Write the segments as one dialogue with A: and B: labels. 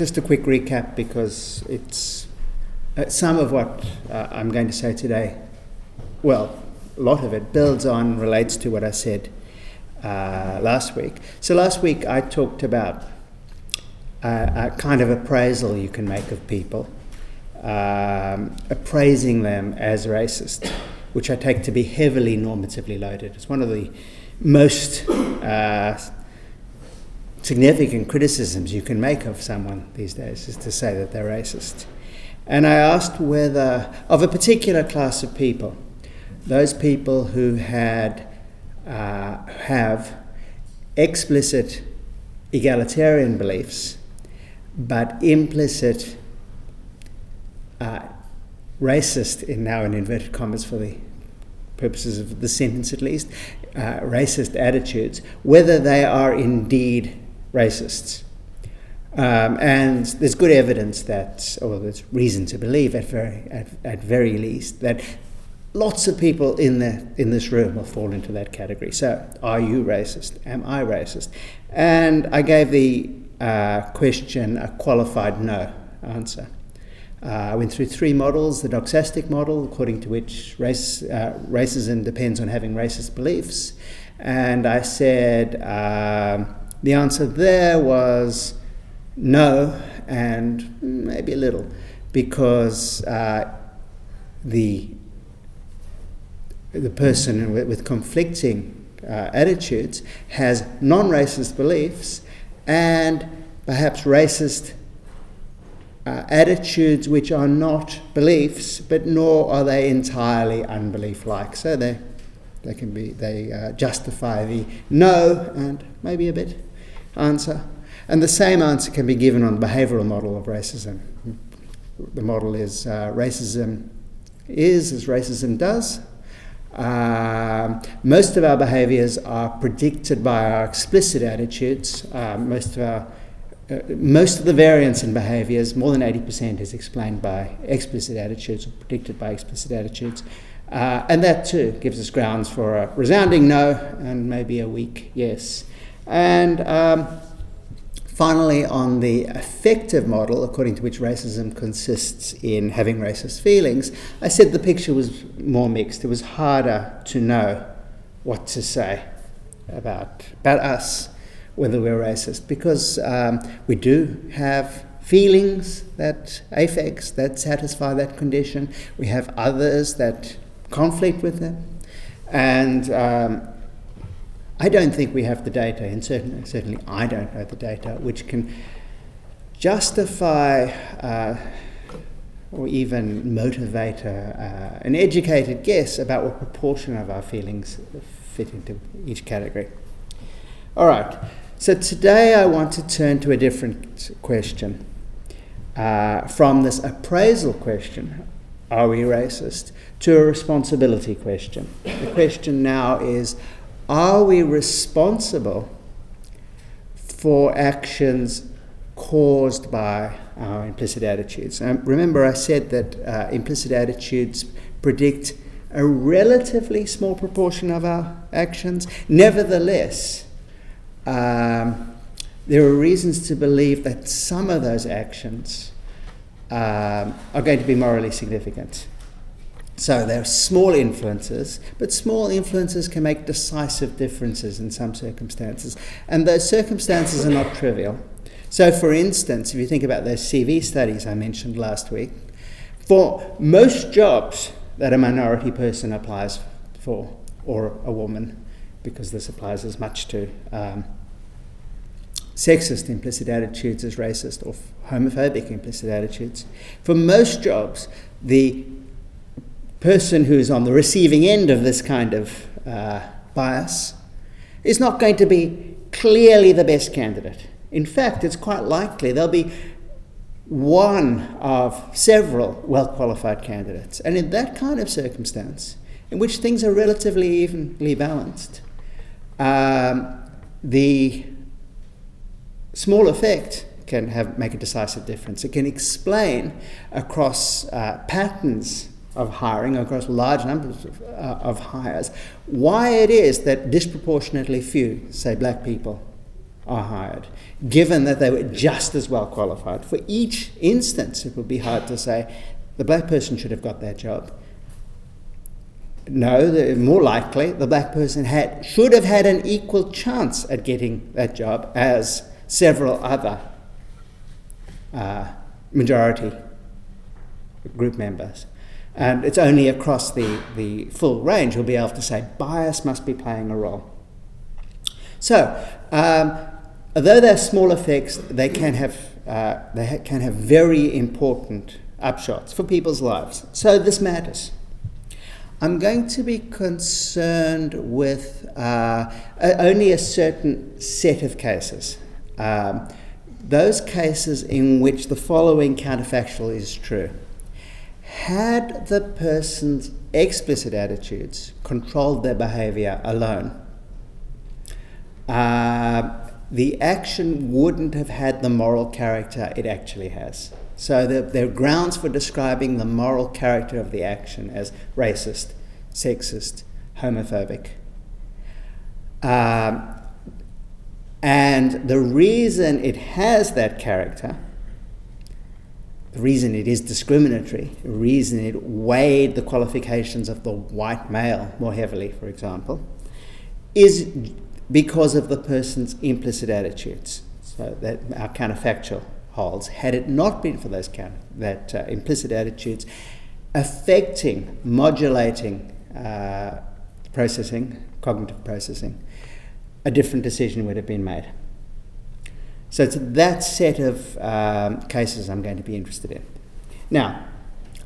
A: just a quick recap because it's uh, some of what uh, I'm going to say today, well, a lot of it builds on, relates to what I said uh, last week. So last week I talked about a kind of appraisal you can make of people, um, appraising them as racist, which I take to be heavily normatively loaded. It's one of the most uh, significant criticisms you can make of someone these days is to say that they're racist. And I asked whether, of a particular class of people, those people who had uh, have explicit egalitarian beliefs, but implicit uh, racist, in now in inverted commas for the purposes of the sentence at least, uh, racist attitudes, whether they are indeed racists. Um, and there's good evidence that, or there's reason to believe at very, at, at very least, that lots of people in, the, in this room will fall into that category. So, are you racist? Am I racist? And I gave the uh, question a qualified no answer. Uh, I went through three models the doxastic model, according to which race, uh, racism depends on having racist beliefs. And I said um, the answer there was no, and maybe a little, because uh, the the person with, with conflicting uh, attitudes has non-racist beliefs and perhaps racist uh, attitudes which are not beliefs, but nor are they entirely unbelief-like. So they they can be they uh, justify the no and maybe a bit answer. And the same answer can be given on the behavioral model of racism. The model is uh, racism is as racism does. Uh, most of our behaviors are predicted by our explicit attitudes. Uh, most of our uh, most of the variance in behaviors, more than 80%, is explained by explicit attitudes or predicted by explicit attitudes. Uh, and that too gives us grounds for a resounding no and maybe a weak yes. And um, finally, on the affective model, according to which racism consists in having racist feelings, I said the picture was more mixed. It was harder to know what to say about, about us, whether we're racist, because um, we do have feelings that affects that satisfy that condition. We have others that conflict with them. And um, I don't think we have the data, and certainly, certainly I don't know the data, which can justify uh, or even motivate a, uh, an educated guess about what proportion of our feelings fit into each category. All right, so today I want to turn to a different question. Uh, from this appraisal question, are we racist, to a responsibility question. The question now is are we responsible for actions caused by our implicit attitudes? Um, remember, I said that uh, implicit attitudes predict a relatively small proportion of our actions. Nevertheless, um, there are reasons to believe that some of those actions um, are going to be morally significant. So there are small influences, but small influences can make decisive differences in some circumstances. And those circumstances are not trivial. So, for instance, if you think about those CV studies I mentioned last week, for most jobs that a minority person applies for, or a woman, because this applies as much to um, sexist implicit attitudes as racist or homophobic implicit attitudes, for most jobs, the person who's on the receiving end of this kind of uh, bias is not going to be clearly the best candidate. In fact, it's quite likely there'll be one of several well qualified candidates. And in that kind of circumstance, in which things are relatively evenly balanced, um, the small effect can have, make a decisive difference. It can explain across uh, patterns of hiring across large numbers of, uh, of hires, why it is that disproportionately few, say black people, are hired, given that they were just as well qualified. For each instance, it would be hard to say the black person should have got that job. No, more likely, the black person had, should have had an equal chance at getting that job as several other uh, majority group members. And it's only across the, the full range we'll be able to say bias must be playing a role. So, um, although they're small effects, they can have, uh, they ha- can have very important upshots for people's lives. So, this matters. I'm going to be concerned with uh, only a certain set of cases. Um, those cases in which the following counterfactual is true. Had the person's explicit attitudes controlled their behavior alone, uh, the action wouldn't have had the moral character it actually has. So there, are grounds for describing the moral character of the action as racist, sexist, homophobic. Um, and the reason it has that character the reason it is discriminatory, the reason it weighed the qualifications of the white male more heavily, for example, is because of the person's implicit attitudes. So that our counterfactual holds. Had it not been for those counter, that uh, implicit attitudes affecting, modulating uh, processing, cognitive processing, a different decision would have been made. So it's that set of um, cases I'm going to be interested in. Now,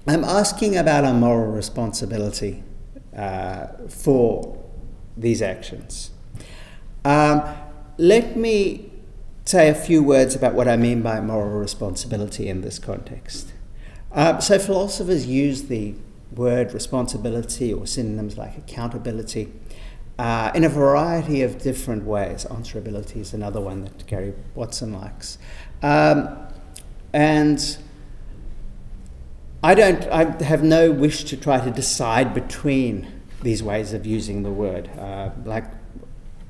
A: I'm asking about our moral responsibility uh, for these actions. Um, let me say a few words about what I mean by moral responsibility in this context. Uh, so, philosophers use the word responsibility or synonyms like accountability uh, in a variety of different ways. Answerability is another one that Gary Watson likes. Um, and I don't, I have no wish to try to decide between these ways of using the word. Uh, like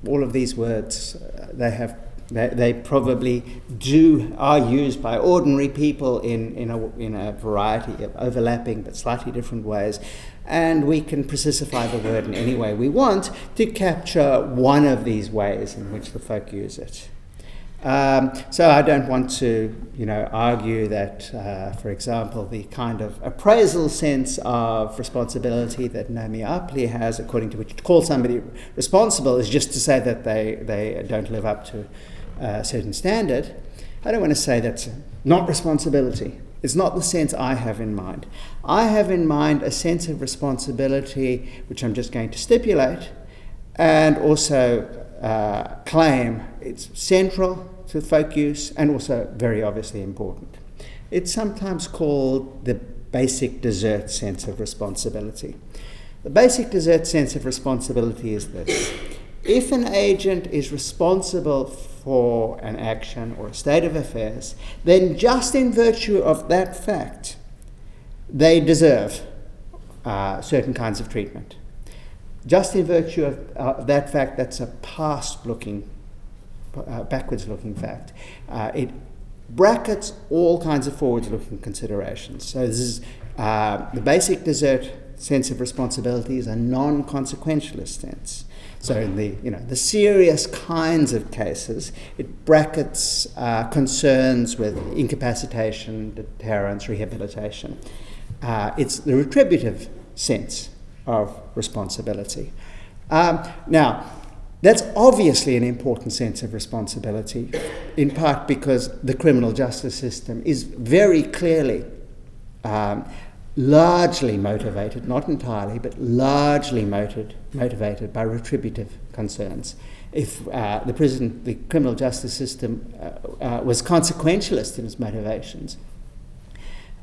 A: all of these words, uh, they have they, they, probably do are used by ordinary people in, in, a, in a variety of overlapping but slightly different ways and we can precisify the word in any way we want to capture one of these ways in which the folk use it. Um, so I don't want to, you know, argue that, uh, for example, the kind of appraisal sense of responsibility that Nomy Arpaly has, according to which to call somebody responsible is just to say that they, they don't live up to a certain standard. I don't want to say that's not responsibility. It's not the sense I have in mind. I have in mind a sense of responsibility, which I'm just going to stipulate, and also uh, claim it's central to folk use and also very obviously important. It's sometimes called the basic desert sense of responsibility. The basic desert sense of responsibility is this if an agent is responsible for an action or a state of affairs, then just in virtue of that fact, they deserve uh, certain kinds of treatment. Just in virtue of uh, that fact, that's a past looking, uh, backwards looking fact. Uh, it brackets all kinds of forwards looking considerations. So, this is uh, the basic desert sense of responsibility is a non consequentialist sense. So in the you know the serious kinds of cases, it brackets uh, concerns with incapacitation, deterrence, rehabilitation. Uh, it's the retributive sense of responsibility. Um, now, that's obviously an important sense of responsibility, in part because the criminal justice system is very clearly um, largely motivated, not entirely, but largely motivated, motivated by retributive concerns. If uh, the prison, the criminal justice system uh, uh, was consequentialist in its motivations,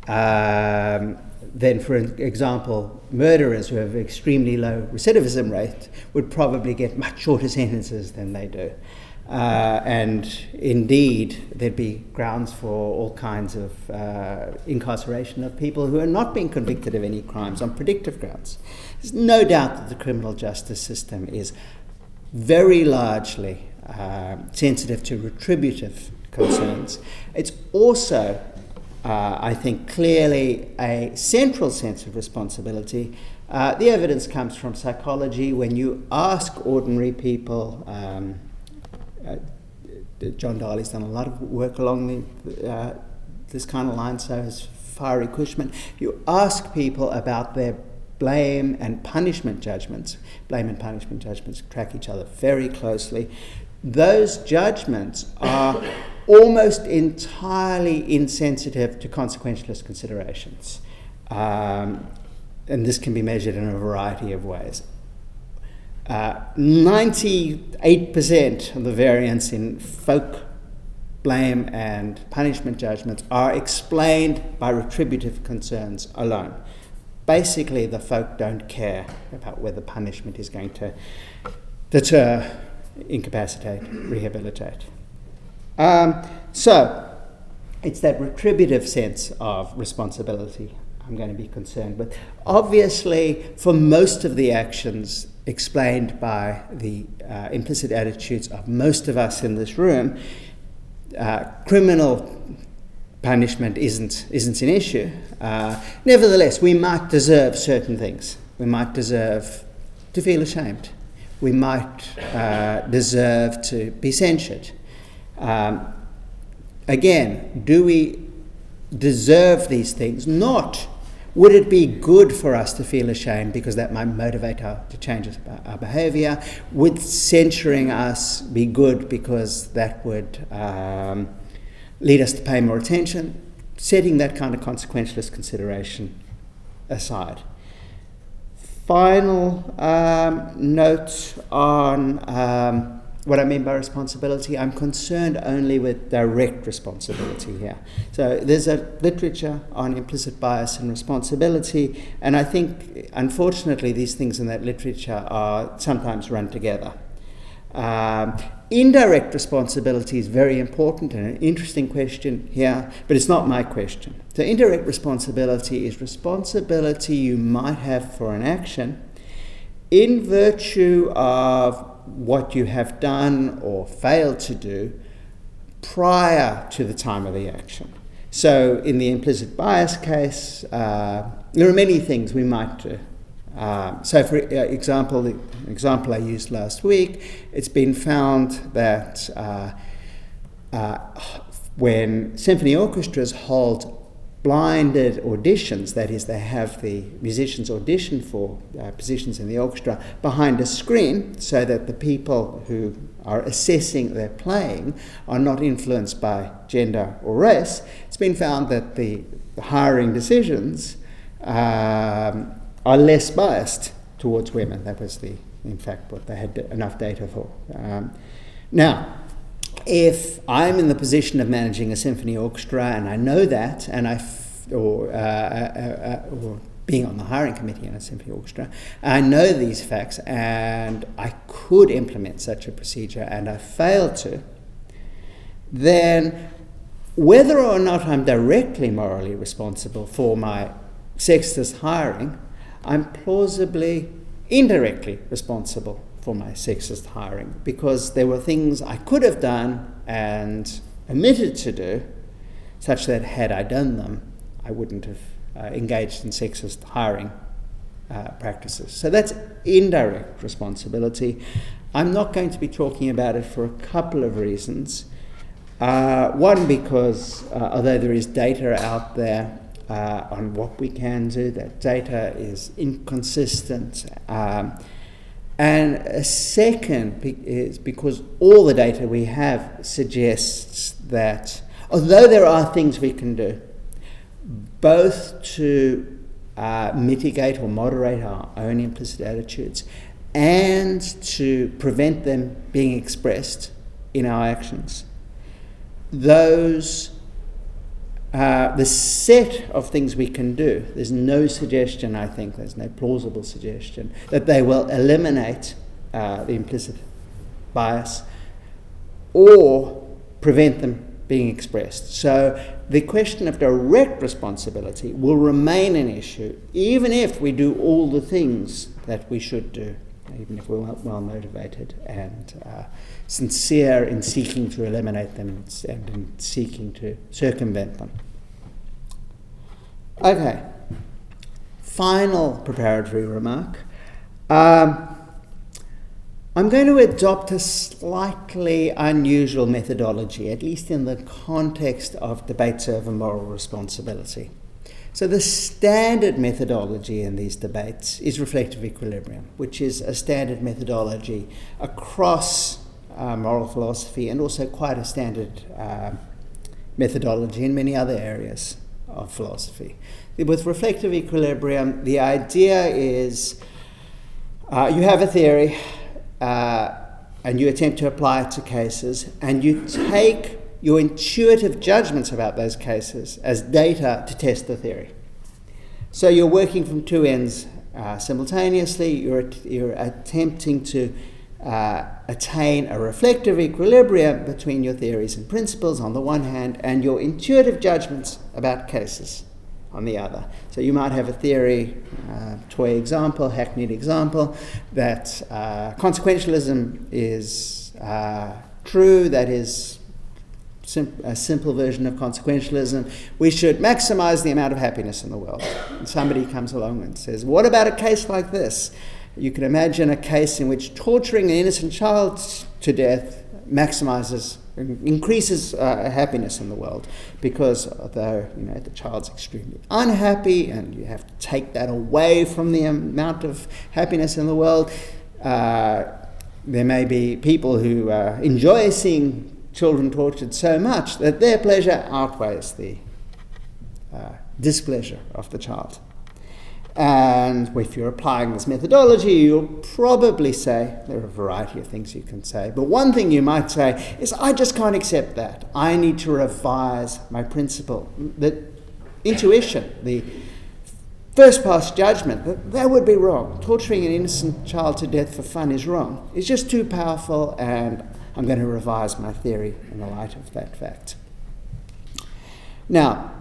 A: um, then, for example, murderers who have extremely low recidivism rate would probably get much shorter sentences than they do. Uh, and indeed, there'd be grounds for all kinds of uh, incarceration of people who are not being convicted of any crimes on predictive grounds. There's no doubt that the criminal justice system is very largely uh, sensitive to retributive concerns. It's also, uh, I think, clearly a central sense of responsibility. Uh, the evidence comes from psychology. When you ask ordinary people, um, John Darley's done a lot of work along the, uh, this kind of line, so has Fiery Cushman. You ask people about their blame and punishment judgments. Blame and punishment judgments track each other very closely. Those judgments are almost entirely insensitive to consequentialist considerations. Um, and this can be measured in a variety of ways. Uh, 98% of the variance in folk blame and punishment judgments are explained by retributive concerns alone. Basically, the folk don't care about whether punishment is going to deter, incapacitate, rehabilitate. Um, so, it's that retributive sense of responsibility I'm going to be concerned with. Obviously, for most of the actions explained by the uh, implicit attitudes of most of us in this room, uh, criminal punishment isn't, isn't an issue. Uh, nevertheless, we might deserve certain things. We might deserve to feel ashamed. We might uh, deserve to be censured. Um, again, do we deserve these things? Not would it be good for us to feel ashamed because that might motivate us to change our behavior? Would censuring us be good because that would um, lead us to pay more attention? Setting that kind of consequentialist consideration aside. Final um, note on. Um, what I mean by responsibility, I'm concerned only with direct responsibility here. So there's a literature on implicit bias and responsibility, and I think, unfortunately, these things in that literature are sometimes run together. Um, indirect responsibility is very important and an interesting question here, but it's not my question. So, indirect responsibility is responsibility you might have for an action in virtue of what you have done or failed to do prior to the time of the action. So, in the implicit bias case, uh, there are many things we might do. Uh, so, for example, the example I used last week, it's been found that uh, uh when symphony orchestras hold blinded auditions, that is, they have the musicians audition for uh, positions in the orchestra behind a screen so that the people who are assessing their playing are not influenced by gender or race. It's been found that the, hiring decisions um, are less biased towards women. That was the, in fact, what they had enough data for. Um, now, if I'm in the position of managing a symphony orchestra and I know that, and I f- or, uh, uh, uh, or being on the hiring committee in a symphony orchestra, I know these facts and I could implement such a procedure and I fail to, then whether or not I'm directly morally responsible for my sexist hiring, I'm plausibly indirectly responsible for my sexist hiring because there were things I could have done and omitted to do, such that had I done them, I wouldn't have uh, engaged in sexist hiring uh, practices. So that's indirect responsibility. I'm not going to be talking about it for a couple of reasons. Uh, one, because uh, although there is data out there uh, on what we can do, that data is inconsistent. Um, and a second is because all the data we have suggests that although there are things we can do, both to uh, mitigate or moderate our own implicit attitudes and to prevent them being expressed in our actions, those uh, the set of things we can do, there's no suggestion, I think, there's no plausible suggestion that they will eliminate uh, the implicit bias or prevent them being expressed. So the question of direct responsibility will remain an issue, even if we do all the things that we should do even if we're well motivated and uh, sincere in seeking to eliminate them and in seeking to circumvent them. Okay, final preparatory remark. Um, I'm going to adopt a slightly unusual methodology, at least in the context of debates over moral responsibility. So, the standard methodology in these debates is reflective equilibrium, which is a standard methodology across uh, moral philosophy and also quite a standard uh, methodology in many other areas of philosophy. With reflective equilibrium, the idea is uh, you have a theory uh, and you attempt to apply it to cases, and you take your intuitive judgments about those cases as data to test the theory. So you're working from two ends uh, simultaneously, you're, you're attempting to uh, attain a reflective equilibrium between your theories and principles on the one hand and your intuitive judgments about cases on the other. So you might have a theory, uh, toy example, hackneyed example, that uh, consequentialism is uh, true, that is sim- a simple version of consequentialism. We should maximize the amount of happiness in the world. And somebody comes along and says, What about a case like this? You can imagine a case in which torturing an innocent child to death maximizes increases uh, happiness in the world because though you know the child's extremely unhappy and you have to take that away from the amount of happiness in the world uh, there may be people who uh, enjoy seeing children tortured so much that their pleasure outweighs the uh, displeasure of the child and if you're applying this methodology, you'll probably say, there are a variety of things you can say, but one thing you might say is, I just can't accept that. I need to revise my principle. The intuition, the first pass judgment, that, that would be wrong. Torturing an innocent child to death for fun is wrong. It's just too powerful, and I'm going to revise my theory in the light of that fact. Now,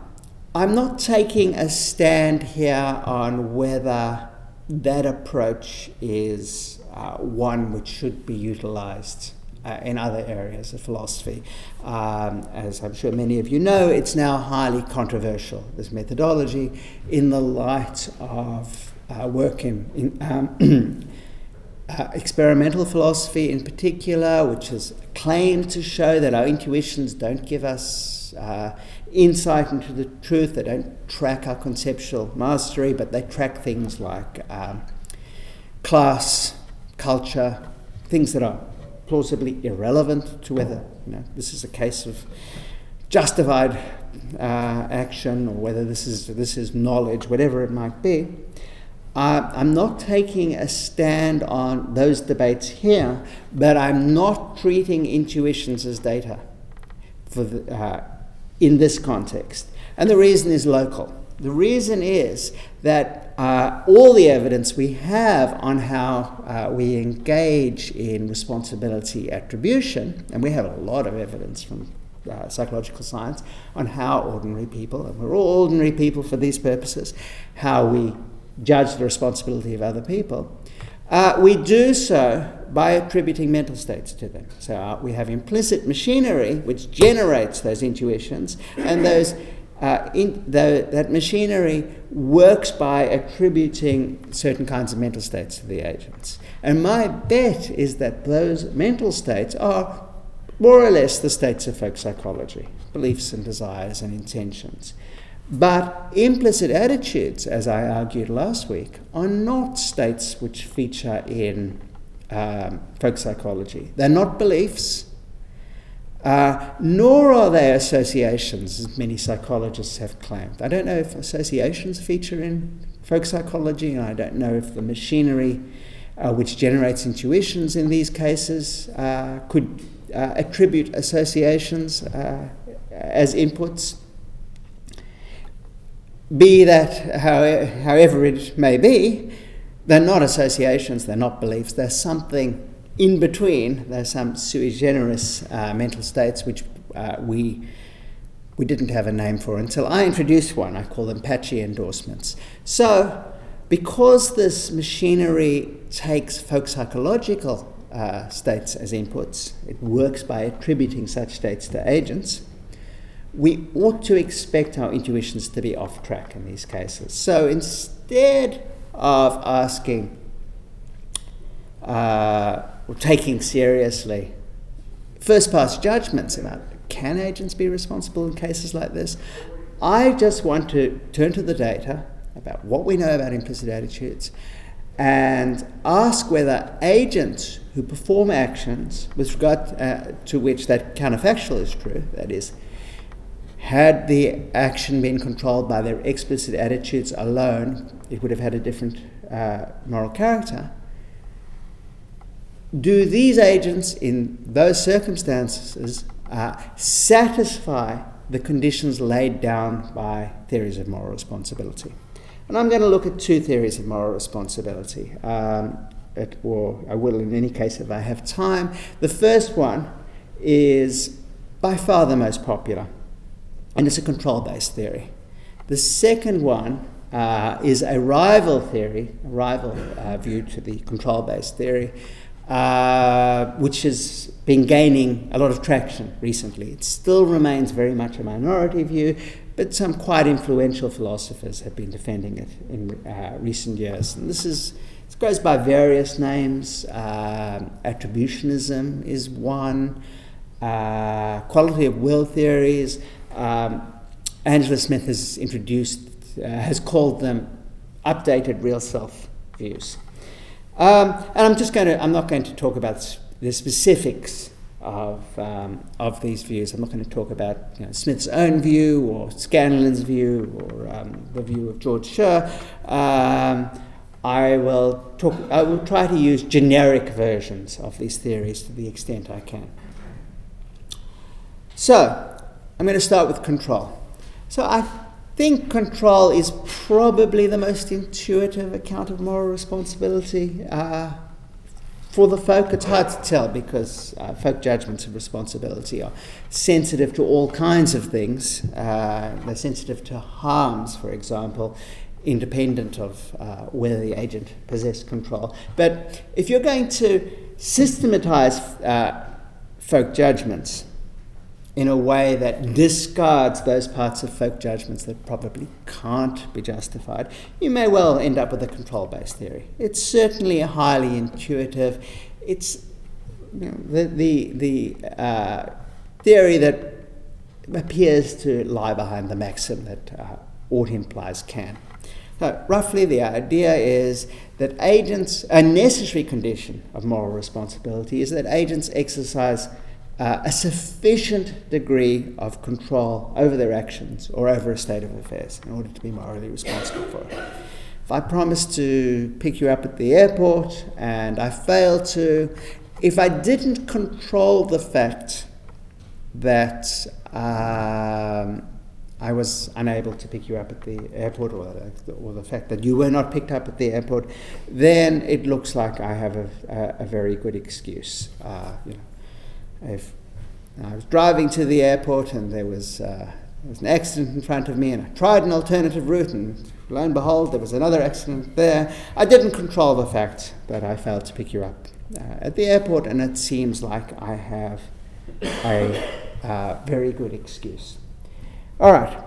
A: I'm not taking a stand here on whether that approach is uh, one which should be utilized uh, in other areas of philosophy. Um, as I'm sure many of you know, it's now highly controversial, this methodology, in the light of uh, work in, in um, uh, experimental philosophy in particular, which has claimed to show that our intuitions don't give us uh, insight into the truth. They don't track our conceptual mastery, but they track things like um, class, culture, things that are plausibly irrelevant to whether you know, this is a case of justified uh, action or whether this is, this is knowledge, whatever it might be. Uh, I'm not taking a stand on those debates here, but I'm not treating intuitions as data for the, uh, in this context. And the reason is local. The reason is that uh, all the evidence we have on how uh, we engage in responsibility attribution, and we have a lot of evidence from uh, psychological science on how ordinary people, and we're all ordinary people for these purposes, how we judge the responsibility of other people. Uh, we do so by attributing mental states to them. So uh, we have implicit machinery which generates those intuitions, and those uh, in, the, that machinery works by attributing certain kinds of mental states to the agents. And my bet is that those mental states are more or less the states of folk psychology beliefs and desires and intentions. But implicit attitudes, as I argued last week, are not states which feature in um, folk psychology. They're not beliefs, uh, nor are they associations, as many psychologists have claimed. I don't know if associations feature in folk psychology, and I don't know if the machinery uh, which generates intuitions in these cases uh, could uh, attribute associations uh, as inputs. Be that how, however it may be, they're not associations, they're not beliefs, they're something in between. There's some sui generis uh, mental states which uh, we, we didn't have a name for until I introduced one. I call them patchy endorsements. So, because this machinery takes folk psychological uh, states as inputs, it works by attributing such states to agents, we ought to expect our intuitions to be off track in these cases. So instead of asking uh, or taking seriously first pass judgments about can agents be responsible in cases like this, I just want to turn to the data about what we know about implicit attitudes and ask whether agents who perform actions with regard uh, to which that counterfactual is true, that is, had the action been controlled by their explicit attitudes alone, it would have had a different uh, moral character. Do these agents, in those circumstances, uh, satisfy the conditions laid down by theories of moral responsibility? And I'm going to look at two theories of moral responsibility. Um, it will, I will, in any case, if I have time. The first one is by far the most popular, and it's a control based theory. The second one uh, is a rival theory, a rival uh, view to the control based theory, uh, which has been gaining a lot of traction recently. It still remains very much a minority view, but some quite influential philosophers have been defending it in uh, recent years. And this is it goes by various names. Uh, attributionism is one. Uh, quality of will theories. Um, Angela Smith has introduced, uh, has called them updated real self views. Um, and I'm just going to, I'm not going to talk about the specifics of, um, of these views. I'm not going to talk about you know, Smith's own view or Scanlon's view or um, the view of George Sher. Um, I will talk. I will try to use generic versions of these theories to the extent I can. So, I'm going to start with control. So, I think control is probably the most intuitive account of moral responsibility. Uh, for the folk, it's hard to tell because uh, folk judgments of responsibility are sensitive to all kinds of things. Uh, they're sensitive to harms, for example, independent of uh, whether the agent possessed control. But if you're going to systematize uh, folk judgments, in a way that discards those parts of folk judgments that probably can't be justified, you may well end up with a control based theory. It's certainly highly intuitive, it's you know, the, the, the uh, theory that appears to lie behind the maxim that uh, ought implies can. So, roughly, the idea is that agents, a necessary condition of moral responsibility is that agents exercise uh, a sufficient degree of control over their actions or over a state of affairs in order to be morally responsible for it. If I promise to pick you up at the airport and I fail to, if I didn't control the fact that um, I was unable to pick you up at the airport, or the, or the fact that you were not picked up at the airport, then it looks like I have a, a, a very good excuse. Uh, you know, if I was driving to the airport and there was, uh, there was an accident in front of me, and I tried an alternative route, and lo and behold, there was another accident there. I didn't control the fact that I failed to pick you up uh, at the airport, and it seems like I have a uh, very good excuse. All right.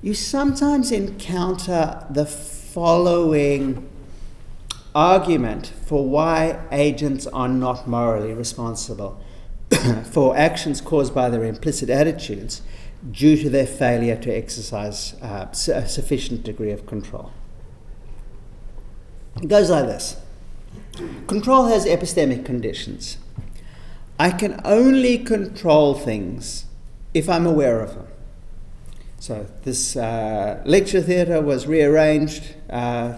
A: You sometimes encounter the following argument for why agents are not morally responsible for actions caused by their implicit attitudes due to their failure to exercise uh, a sufficient degree of control. It goes like this Control has epistemic conditions. I can only control things if I'm aware of them. So, this uh, lecture theatre was rearranged uh,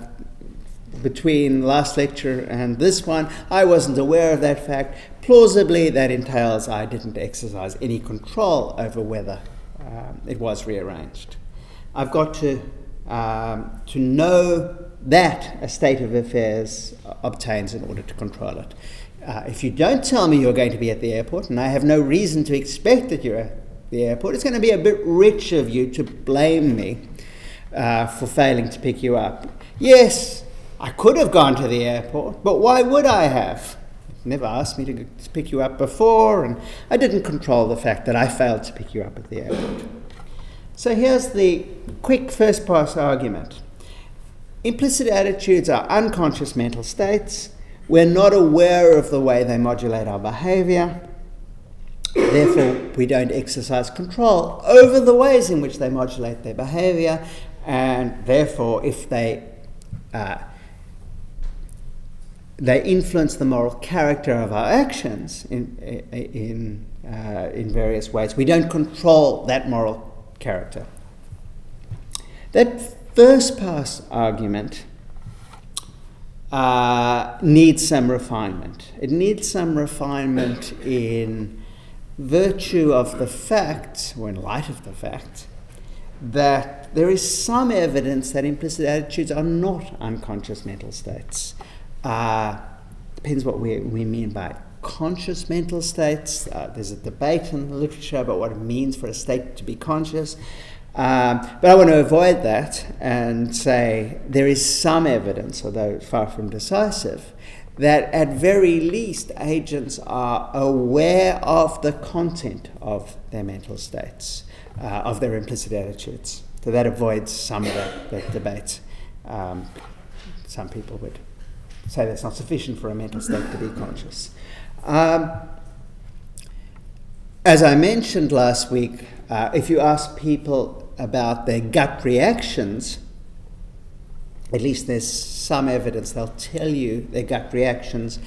A: between last lecture and this one. I wasn't aware of that fact. Plausibly, that entails I didn't exercise any control over whether um, it was rearranged. I've got to, um, to know that a state of affairs obtains in order to control it. Uh, if you don't tell me you're going to be at the airport, and I have no reason to expect that you're at the airport, it's going to be a bit rich of you to blame me uh, for failing to pick you up. Yes, I could have gone to the airport, but why would I have? Never asked me to, pick you up before, and I didn't control the fact that I failed to pick you up at the airport. So here's the quick first pass argument. Implicit attitudes are unconscious mental states. We're not aware of the way they modulate our behavior. Therefore, we don't exercise control over the ways in which they modulate their behavior, and therefore, if they uh, they influence the moral character of our actions in, in, uh, in various ways. We don't control that moral character. That first pass argument uh, needs some refinement. It needs some refinement in virtue of the fact, or in light of the fact, that there is some evidence that implicit attitudes are not unconscious mental states. Uh, depends what we, we mean by conscious mental states. Uh, there's a debate in the literature about what it means for a state to be conscious. Um, but I want to avoid that and say there is some evidence, although far from decisive, that at very least agents are aware of the content of their mental states, uh, of their implicit attitudes. So that avoids some of that, that debate. Um, some people would say that's not sufficient for a mental state to be conscious. Um, as I mentioned last week, uh, if you ask people about their gut reactions, at least there's some evidence they'll tell you their gut reactions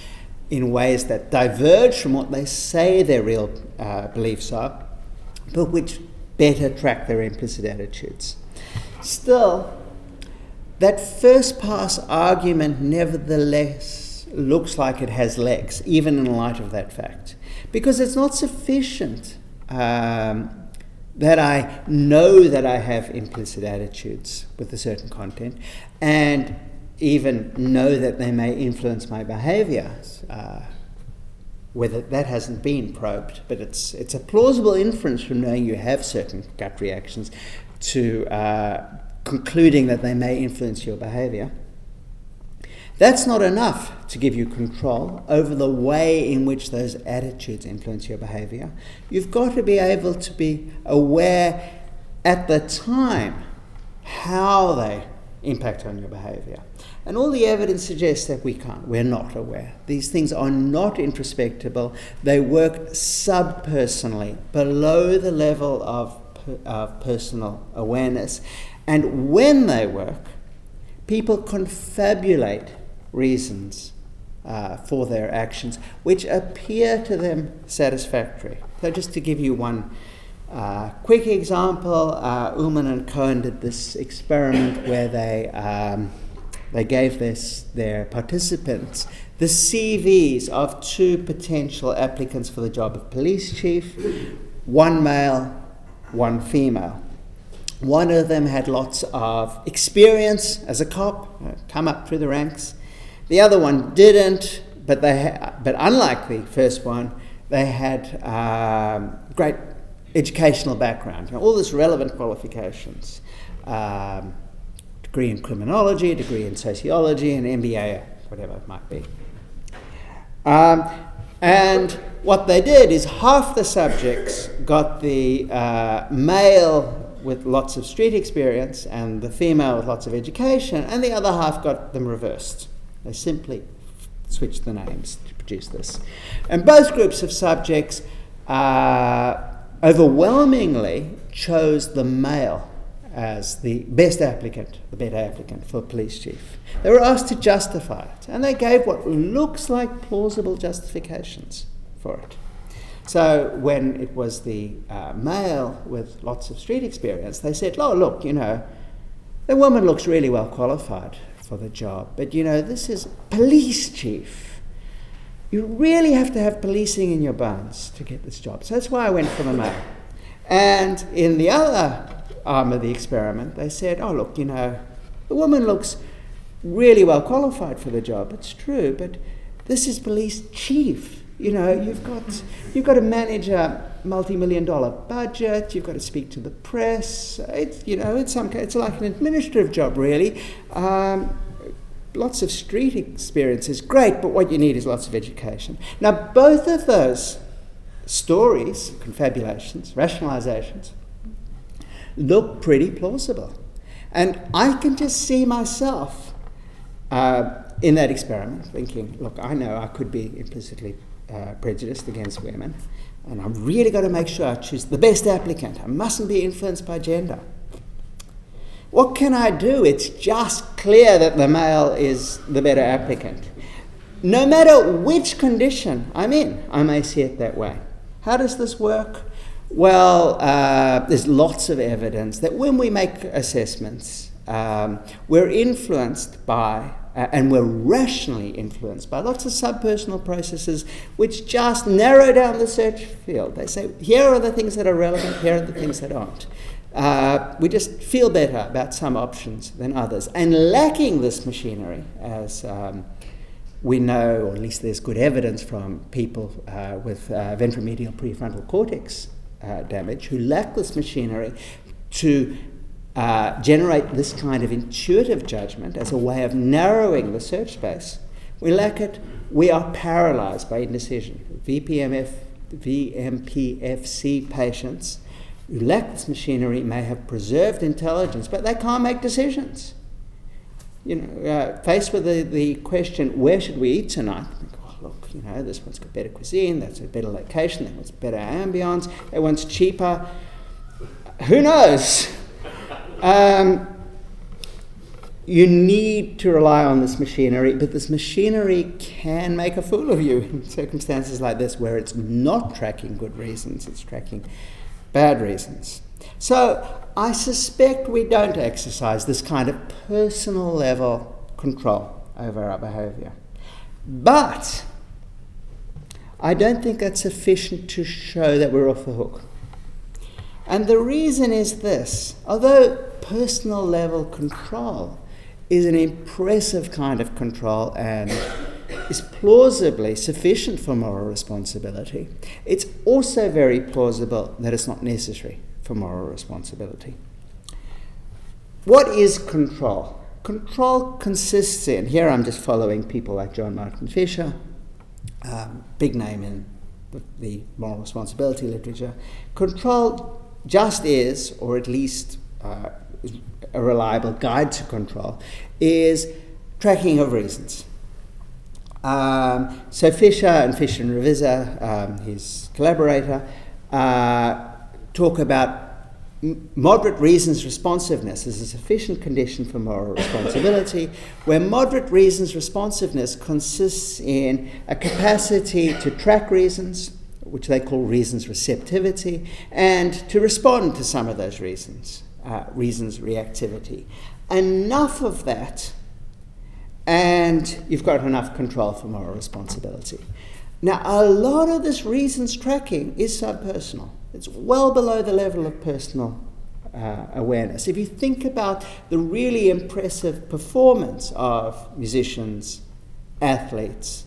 A: in ways that diverge from what they say their real uh, beliefs are, but which better track their implicit attitudes. Still, that first pass argument, nevertheless, looks like it has legs, even in light of that fact, because it's not sufficient um, that I know that I have implicit attitudes with a certain content and even know that they may influence my behavior. Uh, whether that hasn't been probed, but it's, it's a plausible inference from knowing you have certain gut reactions to uh, concluding that they may influence your behavior. That's not enough to give you control over the way in which those attitudes influence your behavior. You've got to be able to be aware at the time how they impact on your behavior. And all the evidence suggests that we can't, we're not aware. These things are not introspectable, they work subpersonally, below the level of, of personal awareness. And when they work, people confabulate reasons uh, for their actions which appear to them satisfactory. So, just to give you one uh, quick example, uh, Uhlmann and Cohen did this experiment where they, um, they gave this, their participants the CVs of two potential applicants for the job of police chief one male, one female. One of them had lots of experience as a cop, uh, come up through the ranks. The other one didn't, but, they ha- but unlike the first one, they had um, great educational background, you know, all this relevant qualifications. Um, degree in criminology, degree in sociology, an MBA, whatever it might be. Um, and what they did is half the subjects got the uh, male with lots of street experience and the female with lots of education, and the other half got them reversed. They simply switched the names to produce this. And both groups of subjects uh, overwhelmingly chose the male as the best applicant, the better applicant for police chief. They were asked to justify it, and they gave what looks like plausible justifications for it. So when it was the uh, male with lots of street experience, they said, "Oh, look, you know, the woman looks really well qualified for the job, but you know, this is police chief. You really have to have policing in your bones to get this job." So that's why I went for the male. And in the other arm of the experiment, they said, "Oh, look, you know, the woman looks really well qualified for the job. It's true, but this is police chief." You know, you've got, you've got to manage a multi-million dollar budget, you've got to speak to the press. It's, you know, it's, some, it's like an administrative job, really. Um, lots of street experience is great, but what you need is lots of education. Now, both of those stories, confabulations, rationalizations, look pretty plausible. And I can just see myself uh, in that experiment thinking, look, I know I could be implicitly uh, prejudiced against women, and I've really got to make sure I choose the best applicant. I mustn't be influenced by gender. What can I do? It's just clear that the male is the better applicant. No matter which condition I'm in, I may see it that way. How does this work? Well, uh, there's lots of evidence that when we make assessments, um, we're influenced by uh, and we're rationally influenced by lots of subpersonal processes which just narrow down the search field. They say, here are the things that are relevant, here are the things that aren't. Uh, we just feel better about some options than others. And lacking this machinery, as um, we know, or at least there's good evidence from people uh, with uh, ventromedial prefrontal cortex uh, damage who lack this machinery to uh, generate this kind of intuitive judgment as a way of narrowing the search space. We lack it. We are paralyzed by indecision. VPMF, VMPFC patients who lack this machinery may have preserved intelligence, but they can't make decisions. You know, uh, faced with the, the question, where should we eat tonight? Oh, look, you know, this one's got better cuisine, that's a better location, that one's better ambience, that one's cheaper. Who knows? Um, you need to rely on this machinery, but this machinery can make a fool of you in circumstances like this where it's not tracking good reasons, it's tracking bad reasons. So I suspect we don't exercise this kind of personal level control over our behavior. But I don't think that's sufficient to show that we're off the hook. And the reason is this although personal level control is an impressive kind of control and is plausibly sufficient for moral responsibility, it's also very plausible that it's not necessary for moral responsibility. What is control? Control consists in, here I'm just following people like John Martin Fischer, um, big name in the, moral responsibility literature. Control just is, or at least uh, a reliable guide to control, is tracking of reasons. Um, so Fischer and Fischer and Ravizza, um, his collaborator, uh, talk about moderate reasons responsiveness as a sufficient condition for moral responsibility, where moderate reasons responsiveness consists in a capacity to track reasons, which they call reasons receptivity, and to respond to some of those reasons, uh, reasons reactivity. Enough of that, and you've got enough control for moral responsibility. Now, a lot of this reasons tracking is subpersonal. It's well below the level of personal uh, awareness. If you think about the really impressive performance of musicians, athletes,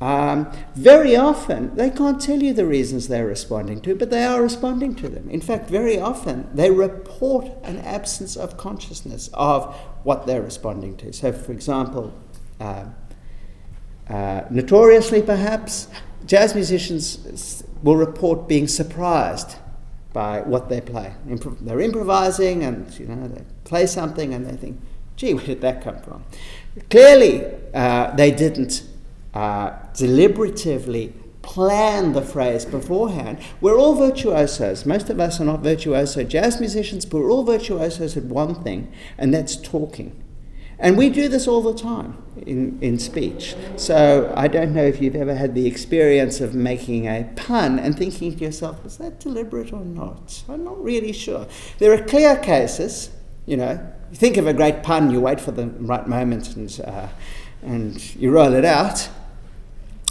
A: um, very often, they can't tell you the reasons they're responding to, but they are responding to them. In fact, very often, they report an absence of consciousness of what they're responding to. So, for example, uh, uh, notoriously perhaps, jazz musicians will report being surprised by what they play. Impro- they're improvising and you know, they play something and they think, gee, where did that come from? Clearly, uh, they didn't uh, deliberatively plan the phrase beforehand. We're all virtuosos. Most of us are not virtuoso jazz musicians, but we're all virtuosos at one thing, and that's talking. And we do this all the time in, in speech. So I don't know if you've ever had the experience of making a pun and thinking to yourself, was that deliberate or not? I'm not really sure. There are clear cases, you know, you think of a great pun, you wait for the right moment and, uh, and you roll it out.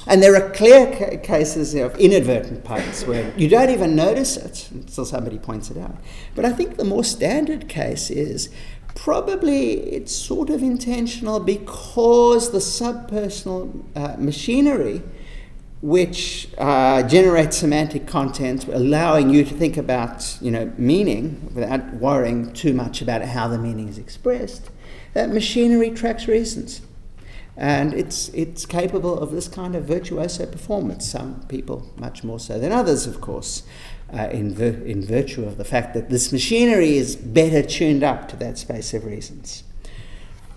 A: And there are clear ca- cases of inadvertent puns where you don't even notice it until somebody points it out. But I think the more standard case is probably it's sort of intentional because the subpersonal uh, machinery which uh, generate semantic content, allowing you to think about you know, meaning without worrying too much about how the meaning is expressed, that machinery tracks reasons. And it's, it's capable of this kind of virtuoso performance, some people much more so than others, of course, uh, in, vir- in virtue of the fact that this machinery is better tuned up to that space of reasons.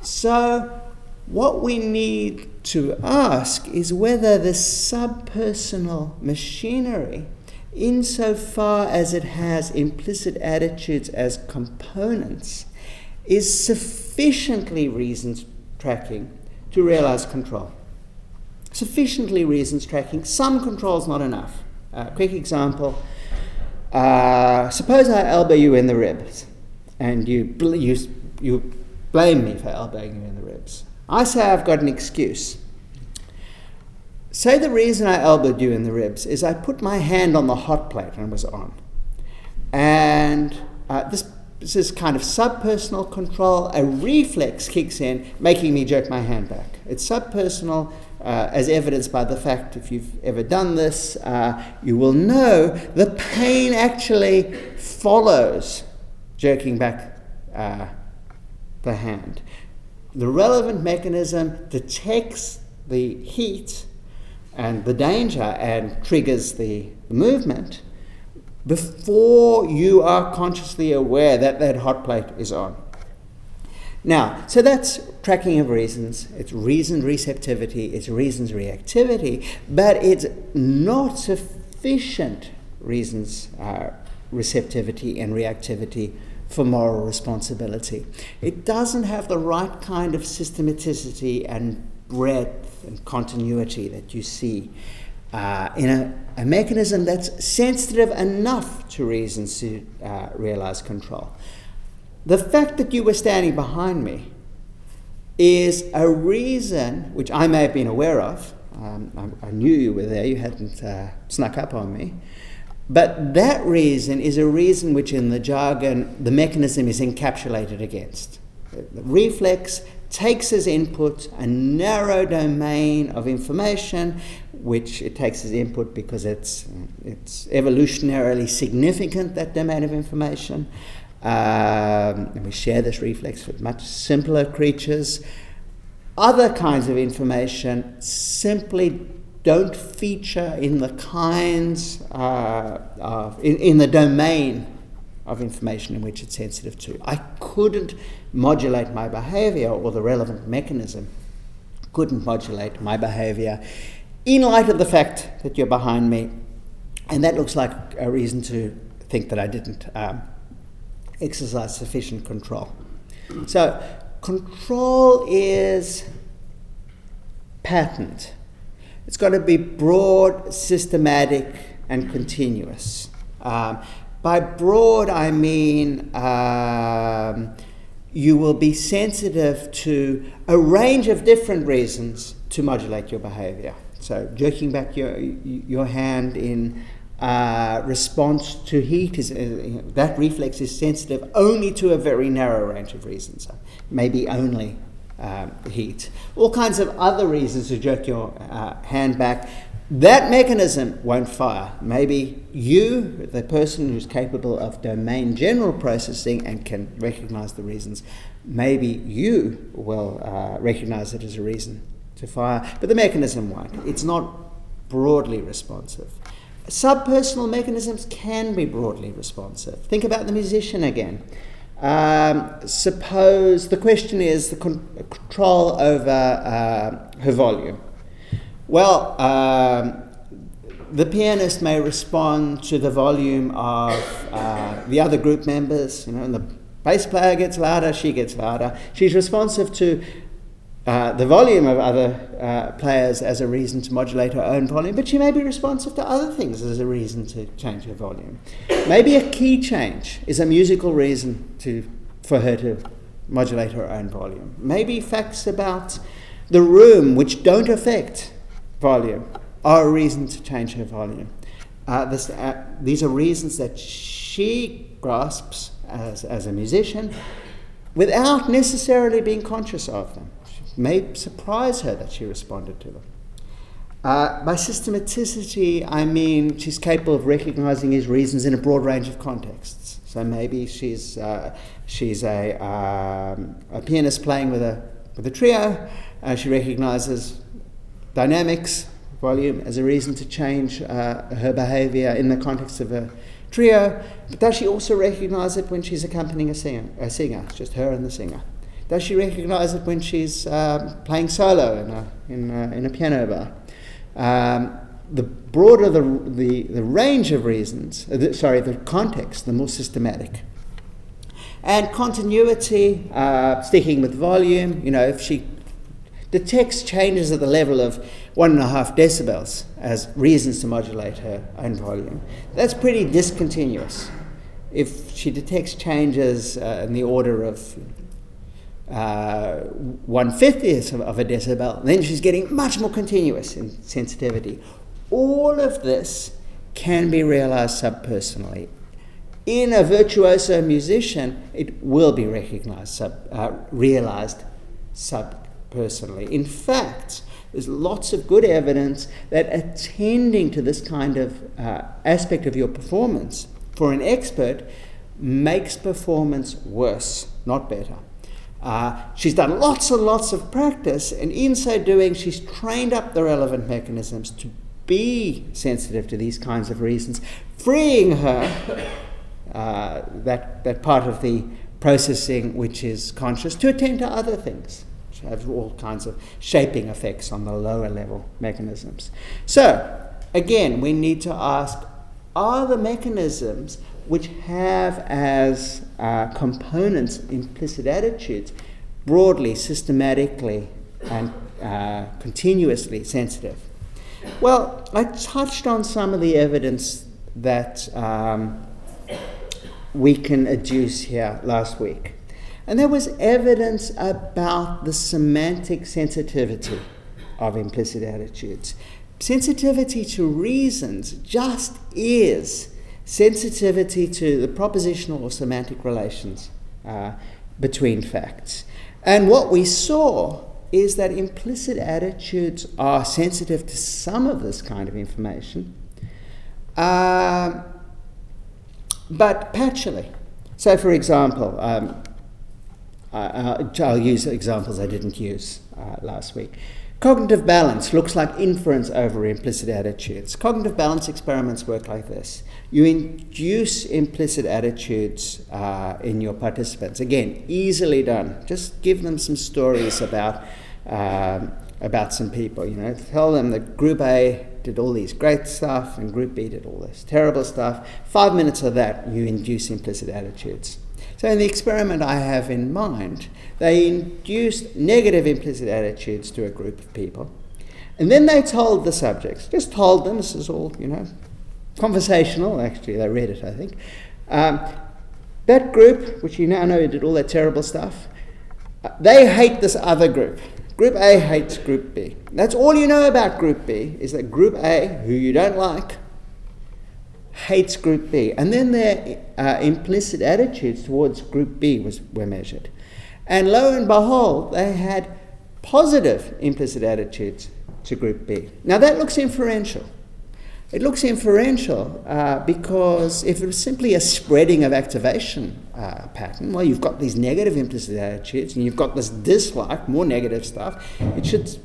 A: So, what we need to ask is whether the subpersonal machinery, insofar as it has implicit attitudes as components, is sufficiently reasons tracking to realize control. Sufficiently reasons tracking. Some control is not enough. Uh, quick example. Uh, suppose I elbow you in the ribs, and you, bl- you, you blame me for elbowing you in the ribs. I say I've got an excuse. Say the reason I elbowed you in the ribs is I put my hand on the hot plate and was on. And uh, this this is kind of subpersonal control. A reflex kicks in, making me jerk my hand back. It's subpersonal, uh, as evidenced by the fact if you've ever done this, uh, you will know the pain actually follows jerking back uh, the hand. The relevant mechanism detects the heat and the danger and triggers the movement before you are consciously aware that that hot plate is on. Now, so that's tracking of reasons, it's reason receptivity, it's reasons reactivity, but it's not sufficient reasons uh, receptivity and reactivity for moral responsibility. It doesn't have the right kind of systematicity and breadth and continuity that you see uh, in a, a, mechanism that's sensitive enough to reasons to uh, realize control. The fact that you were standing behind me is a reason which I may have been aware of. Um, I, I, knew you were there, you hadn't uh, snuck up on me. But that reason is a reason which, in the jargon, the mechanism is encapsulated against. The reflex takes as input a narrow domain of information which it takes as input because it's, it's evolutionarily significant, that domain of information. Um, and we share this reflex with much simpler creatures. Other kinds of information simply don't feature in the kinds uh, of, in, in the domain of information in which it's sensitive to. I couldn't modulate my behavior, or the relevant mechanism couldn't modulate my behavior in light of the fact that you're behind me, and that looks like a reason to think that I didn't um, exercise sufficient control. So, control is patterned. It's got to be broad, systematic, and continuous. Um, by broad, I mean um, you will be sensitive to a range of different reasons to modulate your behavior. So jerking back your your hand in uh, response to heat is uh, that reflex is sensitive only to a very narrow range of reasons, maybe only um, heat. All kinds of other reasons to jerk your uh, hand back. That mechanism won't fire. Maybe you, the person who's capable of domain general processing and can recognize the reasons, maybe you will uh, recognize it as a reason to fire, but the mechanism won't. It's not broadly responsive. Subpersonal mechanisms can be broadly responsive. Think about the musician again. Um, suppose the question is the con- control over uh, her volume. Well, um, the pianist may respond to the volume of uh, the other group members, you know, and the bass player gets louder, she gets louder. She's responsive to uh, the volume of other uh, players as a reason to modulate her own volume, but she may be responsive to other things as a reason to change her volume. Maybe a key change is a musical reason to, for her to modulate her own volume. Maybe facts about the room which don't affect volume are a reason to change her volume. Uh, this, uh, these are reasons that she grasps as, as a musician without necessarily being conscious of them may surprise her that she responded to them. Uh, by systematicity, I mean she's capable of recognizing his reasons in a broad range of contexts. So maybe she's, uh, she's a, um, a pianist playing with a, with a trio. Uh, she recognizes dynamics, volume, as a reason to change uh, her behavior in the context of a trio. But does she also recognize it when she's accompanying a singer? A singer, just her and the singer. Does she recognize it when she's um, playing solo in a, in a, in a piano bar? Um, the broader the, the, the range of reasons, uh, the, sorry, the context, the more systematic. And continuity, uh, sticking with volume, you know, if she detects changes at the level of one and a half decibels as reasons to modulate her own volume, that's pretty discontinuous. If she detects changes uh, in the order of uh, one fiftieth of a decibel, then she's getting much more continuous in sensitivity. All of this can be realized subpersonally. In a virtuoso musician, it will be recognized, sub, uh, realized subpersonally. In fact, there's lots of good evidence that attending to this kind of uh, aspect of your performance for an expert makes performance worse, not better. Uh, she's done lots and lots of practice, and in so doing, she's trained up the relevant mechanisms to be sensitive to these kinds of reasons, freeing her, uh, that, that part of the processing which is conscious, to attend to other things. Which have all kinds of shaping effects on the lower level mechanisms. So, again, we need to ask are the mechanisms which have as uh, components implicit attitudes broadly, systematically, and uh, continuously sensitive. Well, I touched on some of the evidence that um, we can adduce here last week. And there was evidence about the semantic sensitivity of implicit attitudes. Sensitivity to reasons just is sensitivity to the propositional or semantic relations uh, between facts. And what we saw is that implicit attitudes are sensitive to some of this kind of information, uh, but patchily. So, for example, um, I, will use examples I didn't use uh, last week. Cognitive balance looks like inference over implicit attitudes. Cognitive balance experiments work like this. You induce implicit attitudes uh, in your participants. Again, easily done. Just give them some stories about, um, about some people. You know, tell them that Group A did all these great stuff and Group B did all this terrible stuff. Five minutes of that, you induce implicit attitudes. So, in the experiment I have in mind, they induced negative implicit attitudes to a group of people. And then they told the subjects, just told them, this is all, you know, conversational, actually, they read it, I think. Um, that group, which you now know did all that terrible stuff, uh, they hate this other group. Group A hates Group B. That's all you know about Group B, is that Group A, who you don't like, hates Group B. And then their uh, implicit attitudes towards Group B was, were measured. And lo and behold, they had positive implicit attitudes to Group B. Now that looks inferential. It looks inferential uh, because if it was simply a spreading of activation uh, pattern, well, you've got these negative implicit attitudes and you've got this dislike, more negative stuff, it should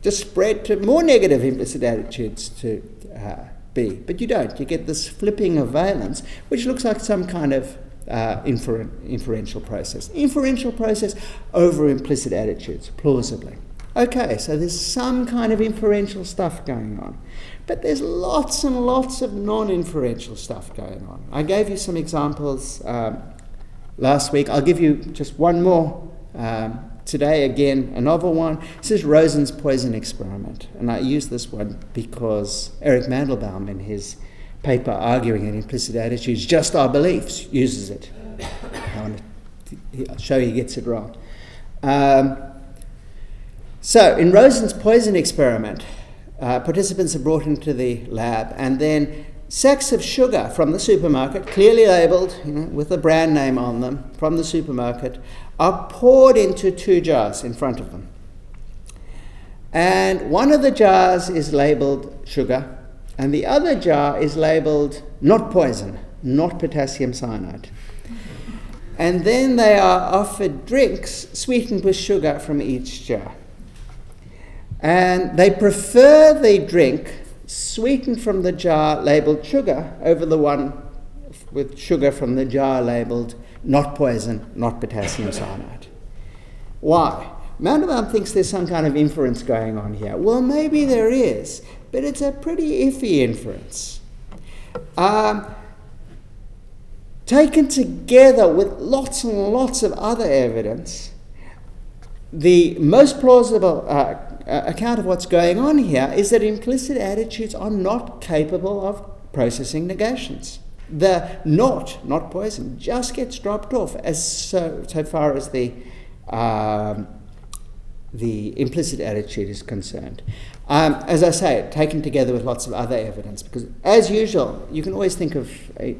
A: just spread to more negative implicit attitudes to uh, be. But you don't. You get this flipping of valence, which looks like some kind of uh, infer- inferential process. Inferential process over implicit attitudes, plausibly. Okay, so there's some kind of inferential stuff going on. But there's lots and lots of non inferential stuff going on. I gave you some examples um, last week. I'll give you just one more um, Today, again, a novel one. This is Rozin's poison experiment. And I use this one because Eric Mandelbaum, in his paper arguing that implicit attitudes, just our beliefs, uses it. I want to show he gets it wrong. Um, so, in Rozin's poison experiment, uh, participants are brought into the lab, and then sacks of sugar from the supermarket, clearly labelled you know, with a brand name on them, from the supermarket, are poured into two jars in front of them. And one of the jars is labeled sugar, and the other jar is labeled not poison, not potassium cyanide. And then they are offered drinks sweetened with sugar from each jar. And they prefer the drink sweetened from the jar labeled sugar over the one with sugar from the jar labeled not poison, not potassium cyanide. Why? Mandelbaum thinks there's some kind of inference going on here. Well, maybe there is, but it's a pretty iffy inference. Um, taken together with lots and lots of other evidence, the most plausible uh, account of what's going on here is that implicit attitudes are not capable of processing negations. The not, not poison, just gets dropped off as so, so far as the um, the implicit attitude is concerned. Um, as I say, taken together with lots of other evidence, because as usual, you can always think of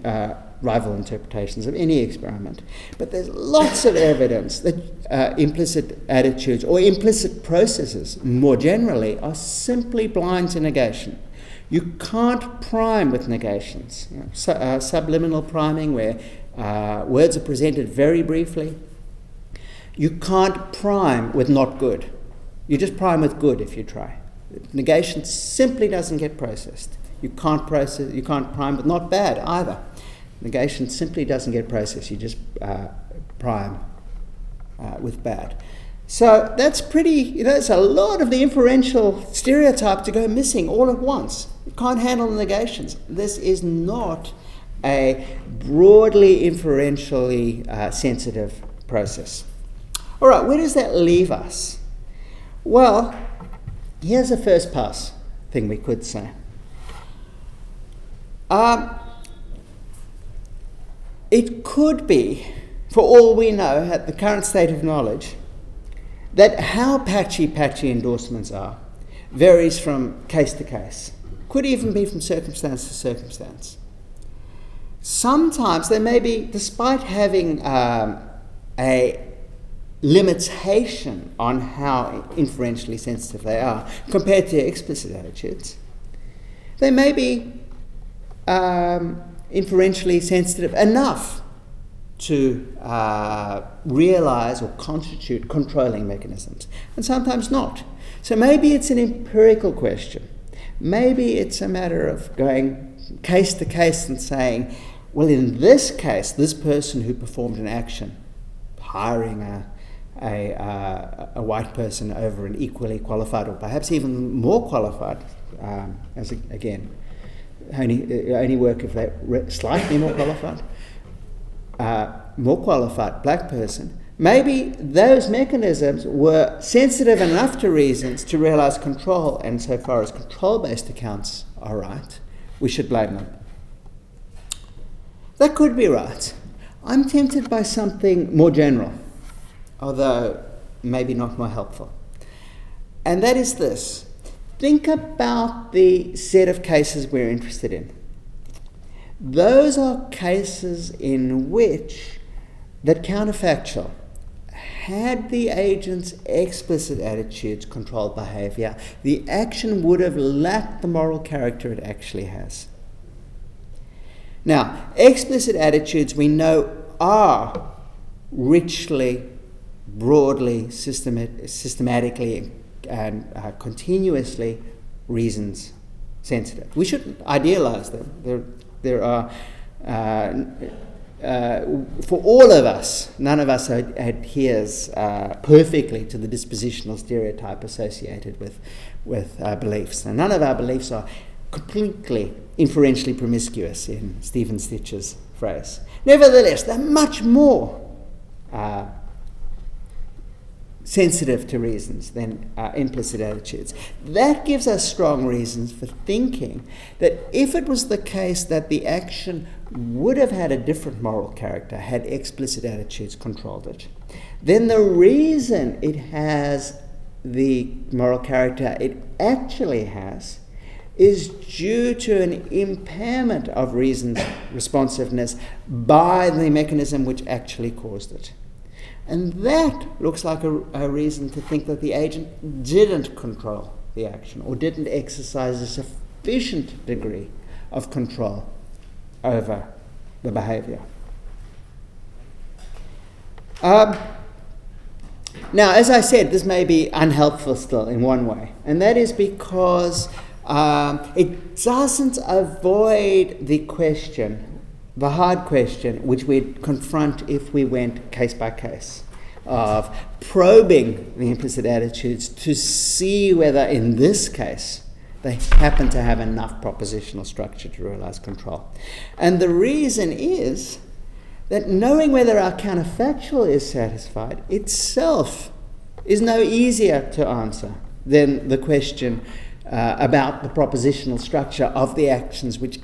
A: uh, rival interpretations of any experiment, but there's lots of evidence that uh, implicit attitudes or implicit processes more generally are simply blind to negation. You can't prime with negations. You know, su- uh, subliminal priming, where uh, words are presented very briefly, you can't prime with not good. You just prime with good if you try. Negation simply doesn't get processed. You can't process. You can't prime with not bad either. Negation simply doesn't get processed. You just uh, prime uh, with bad. So that's pretty. You know, that's a lot of the inferential stereotype to go missing all at once. You can't handle negations. This is not a broadly inferentially uh, sensitive process. All right, where does that leave us? Well, here's a first pass thing we could say. Um, it could be, for all we know, at the current state of knowledge, that how patchy patchy endorsements are varies from case to case. Could even be from circumstance to circumstance. Sometimes they may be, despite having um, a limitation on how inferentially sensitive they are compared to explicit attitudes. They may be um, inferentially sensitive enough to uh, realize or constitute controlling mechanisms, and sometimes not. So maybe it's an empirical question. Maybe it's a matter of going case to case and saying, well, in this case, this person who performed an action, hiring a a, uh, a white person over an equally qualified or perhaps even more qualified, um, as a, again, only, uh, only work if they're slightly more qualified, uh, more qualified black person, maybe those mechanisms were sensitive enough to reasons to realize control, and so far as control based accounts are right, we should blame them. That could be right. I'm tempted by something more general although maybe not more helpful. And that is this think about the set of cases we're interested in. Those are cases in which that counterfactual had the agent's explicit attitudes controlled behavior, the action would have lacked the moral character it actually has. Now, explicit attitudes we know are richly broadly, systemat- systematically, and uh, continuously reasons sensitive. We shouldn't idealize them. There, there are, uh, uh, for all of us, none of us ad- adheres uh, perfectly to the dispositional stereotype associated with, with uh, beliefs. And none of our beliefs are completely inferentially promiscuous, in Stephen Stich's phrase. Nevertheless, they're much more uh, sensitive to reasons than uh, implicit attitudes. That gives us strong reasons for thinking that if it was the case that the action would have had a different moral character had explicit attitudes controlled it, then the reason it has the moral character it actually has is due to an impairment of reason's responsiveness by the mechanism which actually caused it. And that looks like a, a, reason to think that the agent didn't control the action or didn't exercise a sufficient degree of control over the behavior. Um, now, as I said, this may be unhelpful still in one way, and that is because um, it doesn't avoid the question, the hard question, which we'd confront if we went case by case, of probing the implicit attitudes to see whether, in this case, they happen to have enough propositional structure to realize control. And the reason is that knowing whether our counterfactual is satisfied itself is no easier to answer than the question uh, about the propositional structure of the actions which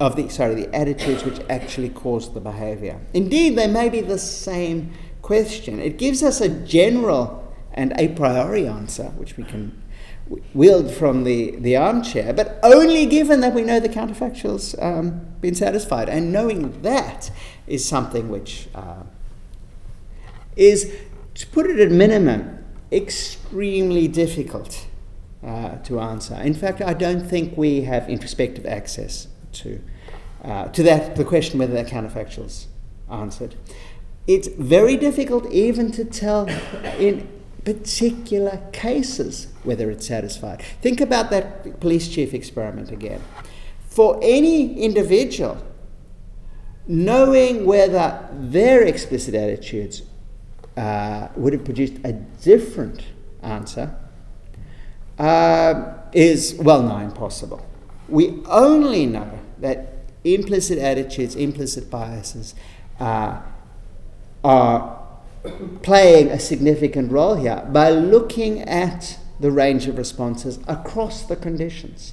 A: of the sorry the attitudes which actually cause the behavior. Indeed they may be the same question. It gives us a general and a priori answer which we can wield from the, the armchair but only given that we know the counterfactual's um, been satisfied. And knowing that is something which uh, is to put it at minimum extremely difficult uh, to answer. In fact, I don't think we have introspective access to, uh, to that, the question whether that counterfactual's answered. It's very difficult even to tell in particular cases whether it's satisfied. Think about that police chief experiment again. For any individual, knowing whether their explicit attitudes uh, would have produced a different answer uh, is well nigh impossible. We only know that implicit attitudes, implicit biases uh, are playing a significant role here by looking at the range of responses across the conditions.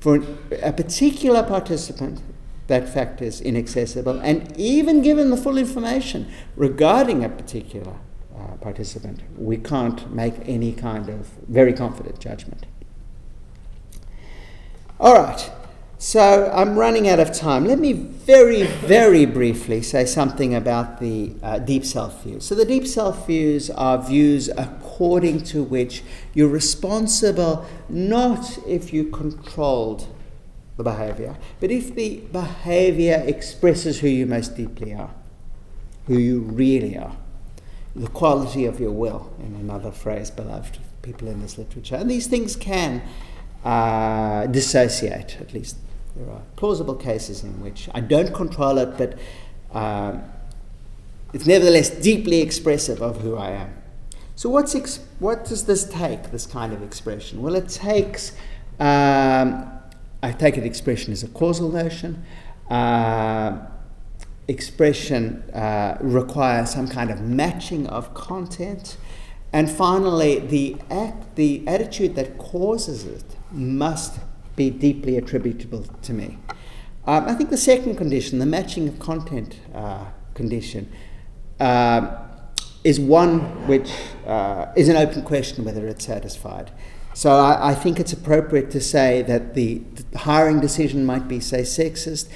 A: For a particular participant, that fact is inaccessible, and even given the full information regarding a particular uh, participant. We can't make any kind of very confident judgment. All right, so I'm running out of time. Let me very, very briefly say something about the uh, deep self views. So, the deep self views are views according to which you're responsible not if you controlled the behavior, but if the behavior expresses who you most deeply are, who you really are the quality of your will, in another phrase beloved people in this literature. And these things can uh, dissociate, at least there are plausible cases in which I don't control it, but uh, it's nevertheless deeply expressive of who I am. So, what's ex- what does this take, this kind of expression? Well, it takes, um, I take it expression as a causal notion. Uh, expression uh, requires some kind of matching of content. And finally, the, act, the attitude that causes it must be deeply attributable to me. Um, I think the second condition, the matching of content uh, condition, uh, is one which uh, is an open question whether it's satisfied. So I, I, think it's appropriate to say that the, the hiring decision might be, say, sexist,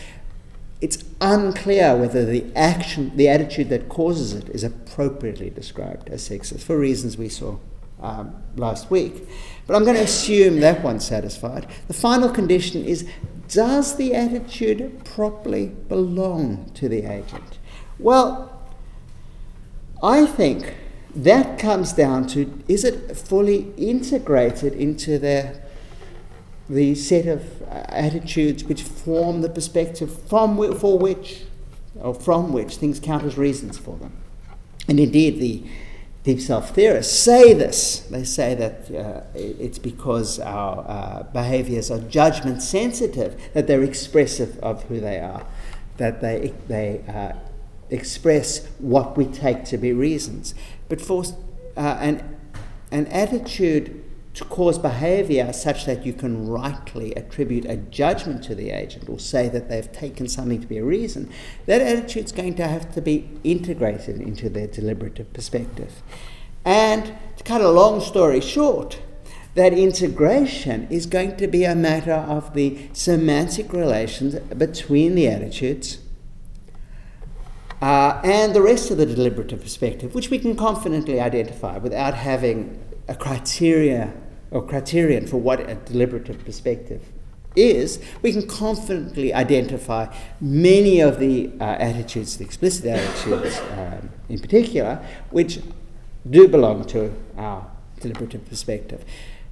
A: it's unclear whether the action, the attitude that causes it, is appropriately described as sexist for reasons we saw um, last week. But I'm going to assume that one's satisfied. The final condition is does the attitude properly belong to the agent? Well, I think that comes down to is it fully integrated into their the set of uh, attitudes which form the perspective from for which or from which things count as reasons for them. And indeed, the deep self theorists say this. They say that uh, it's because our uh, behaviors are judgment sensitive, that they're expressive of who they are, that they, they uh, express what we take to be reasons. But for uh, an, an attitude to cause behavior such that you can rightly attribute a judgment to the agent or say that they've taken something to be a reason, that attitude is going to have to be integrated into their deliberative perspective. And to cut a long story short, that integration is going to be a matter of the semantic relations between the attitudes uh, and the rest of the deliberative perspective, which we can confidently identify without having a criteria or criterion for what a deliberative perspective is, we can confidently identify many of the uh, attitudes, the explicit attitudes um, in particular, which do belong to our deliberative perspective.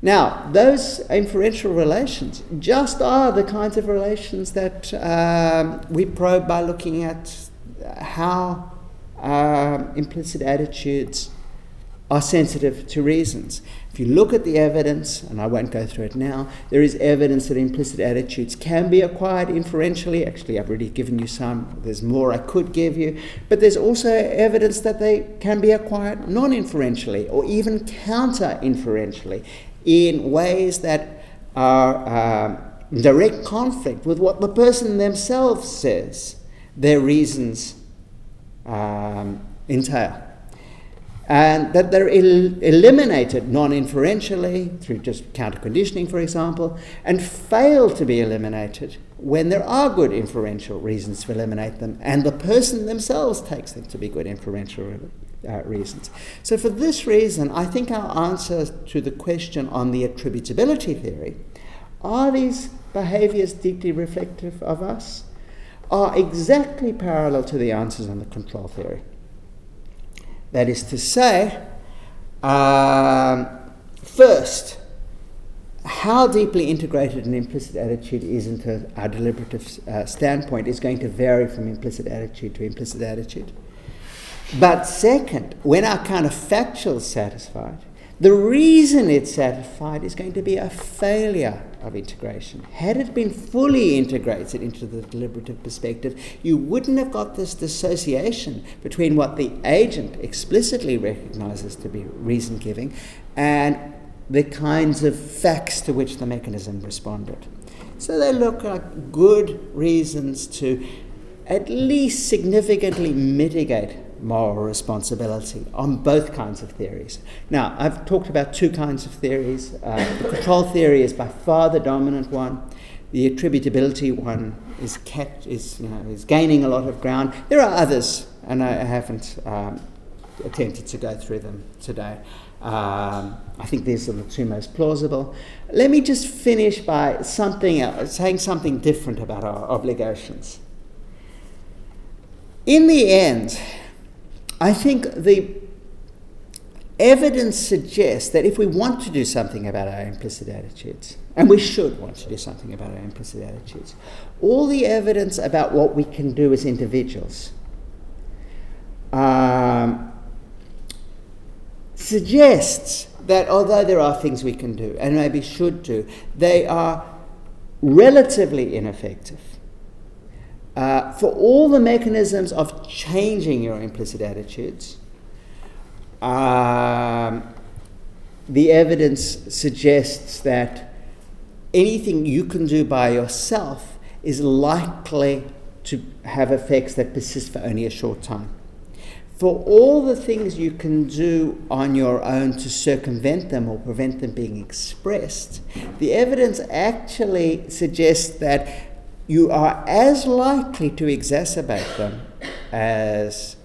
A: Now, those inferential relations just are the kinds of relations that um, we probe by looking at how um, implicit attitudes are sensitive to reasons. If you look at the evidence, and I won't go through it now, there is evidence that implicit attitudes can be acquired inferentially. Actually, I've already given you some, there's more I could give you. But there's also evidence that they can be acquired non inferentially or even counter inferentially in ways that are um, direct conflict with what the person themselves says their reasons um, entail and that they're el- eliminated non inferentially through just counter conditioning, for example, and fail to be eliminated when there are good inferential reasons to eliminate them, and the person themselves takes them to be good inferential uh, reasons. So, for this reason, I think our answer to the question on the attributability theory are these behaviors deeply reflective of us? are exactly parallel to the answers on the control theory. That is to say, um, first, how deeply integrated an implicit attitude is into our deliberative uh, standpoint is going to vary from implicit attitude to implicit attitude. But second, when our kind counterfactual is satisfied, the reason it's satisfied is going to be a failure of integration. Had it been fully integrated into the deliberative perspective, you wouldn't have got this dissociation between what the agent explicitly recognizes to be reason giving and the kinds of facts to which the mechanism responded. So they look like good reasons to at least significantly mitigate moral responsibility on both kinds of theories. Now, I've talked about two kinds of theories. Uh, the control theory is by far the dominant one. The attributability one is kept, is, you know, is gaining a lot of ground. There are others, and I haven't um, attempted to go through them today. Um, I think these are the two most plausible. Let me just finish by something else, saying something different about our obligations. In the end, I think the evidence suggests that if we want to do something about our implicit attitudes, and we should want to do something about our implicit attitudes, all the evidence about what we can do as individuals um, suggests that although there are things we can do and maybe should do, they are relatively ineffective uh, for all the mechanisms of changing your implicit attitudes, um, the evidence suggests that anything you can do by yourself is likely to have effects that persist for only a short time. For all the things you can do on your own to circumvent them or prevent them being expressed, the evidence actually suggests that you are as likely to exacerbate them as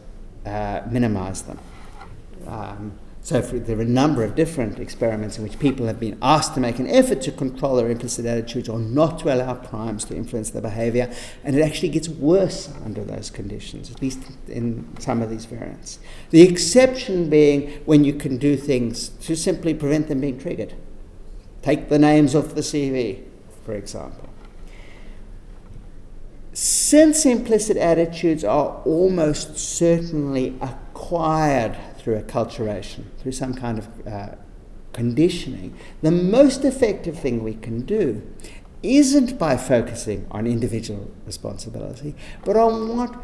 A: uh, minimize them. Um, so for, there are a number of different experiments in which people have been asked to make an effort to control their implicit attitudes or not to allow primes to influence their behavior, and it actually gets worse under those conditions, at least in some of these variants. The exception being when you can do things to simply prevent them being triggered. Take the names off the CV, for example. Since implicit attitudes are almost certainly acquired through acculturation, through some kind of uh, conditioning, the most effective thing we can do isn't by focusing on individual responsibility, but on what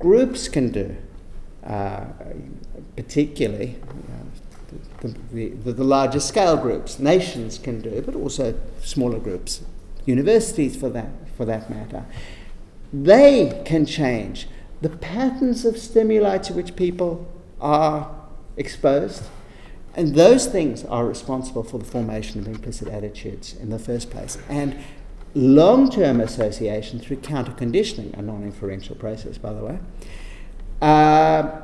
A: groups can do, uh, particularly the, the, the, the larger scale groups, nations can do, but also smaller groups, universities for that, for that matter they can change the patterns of stimuli to which people are exposed. And those things are responsible for the formation of implicit attitudes in the first place. And long term association through counter conditioning, a non inferential process, by the way, uh,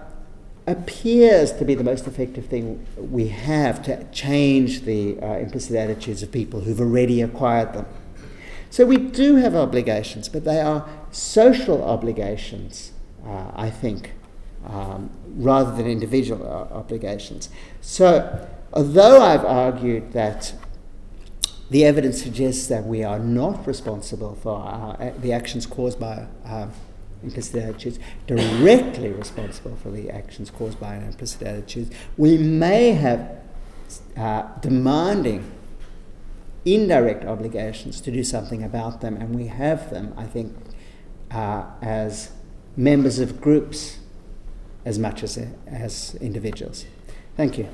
A: appears to be the most effective thing we have to change the uh, implicit attitudes of people who've already acquired them. So we do have obligations, but they are social obligations, uh, I think, um, rather than individual uh, obligations. So, although I've argued that the evidence suggests that we are not responsible for our, the actions caused by uh, implicit attitudes, directly responsible for the actions caused by implicit we may have uh, demanding indirect obligations to do something about them, and we have them, I think, uh, as members of groups as much as, as individuals. Thank you.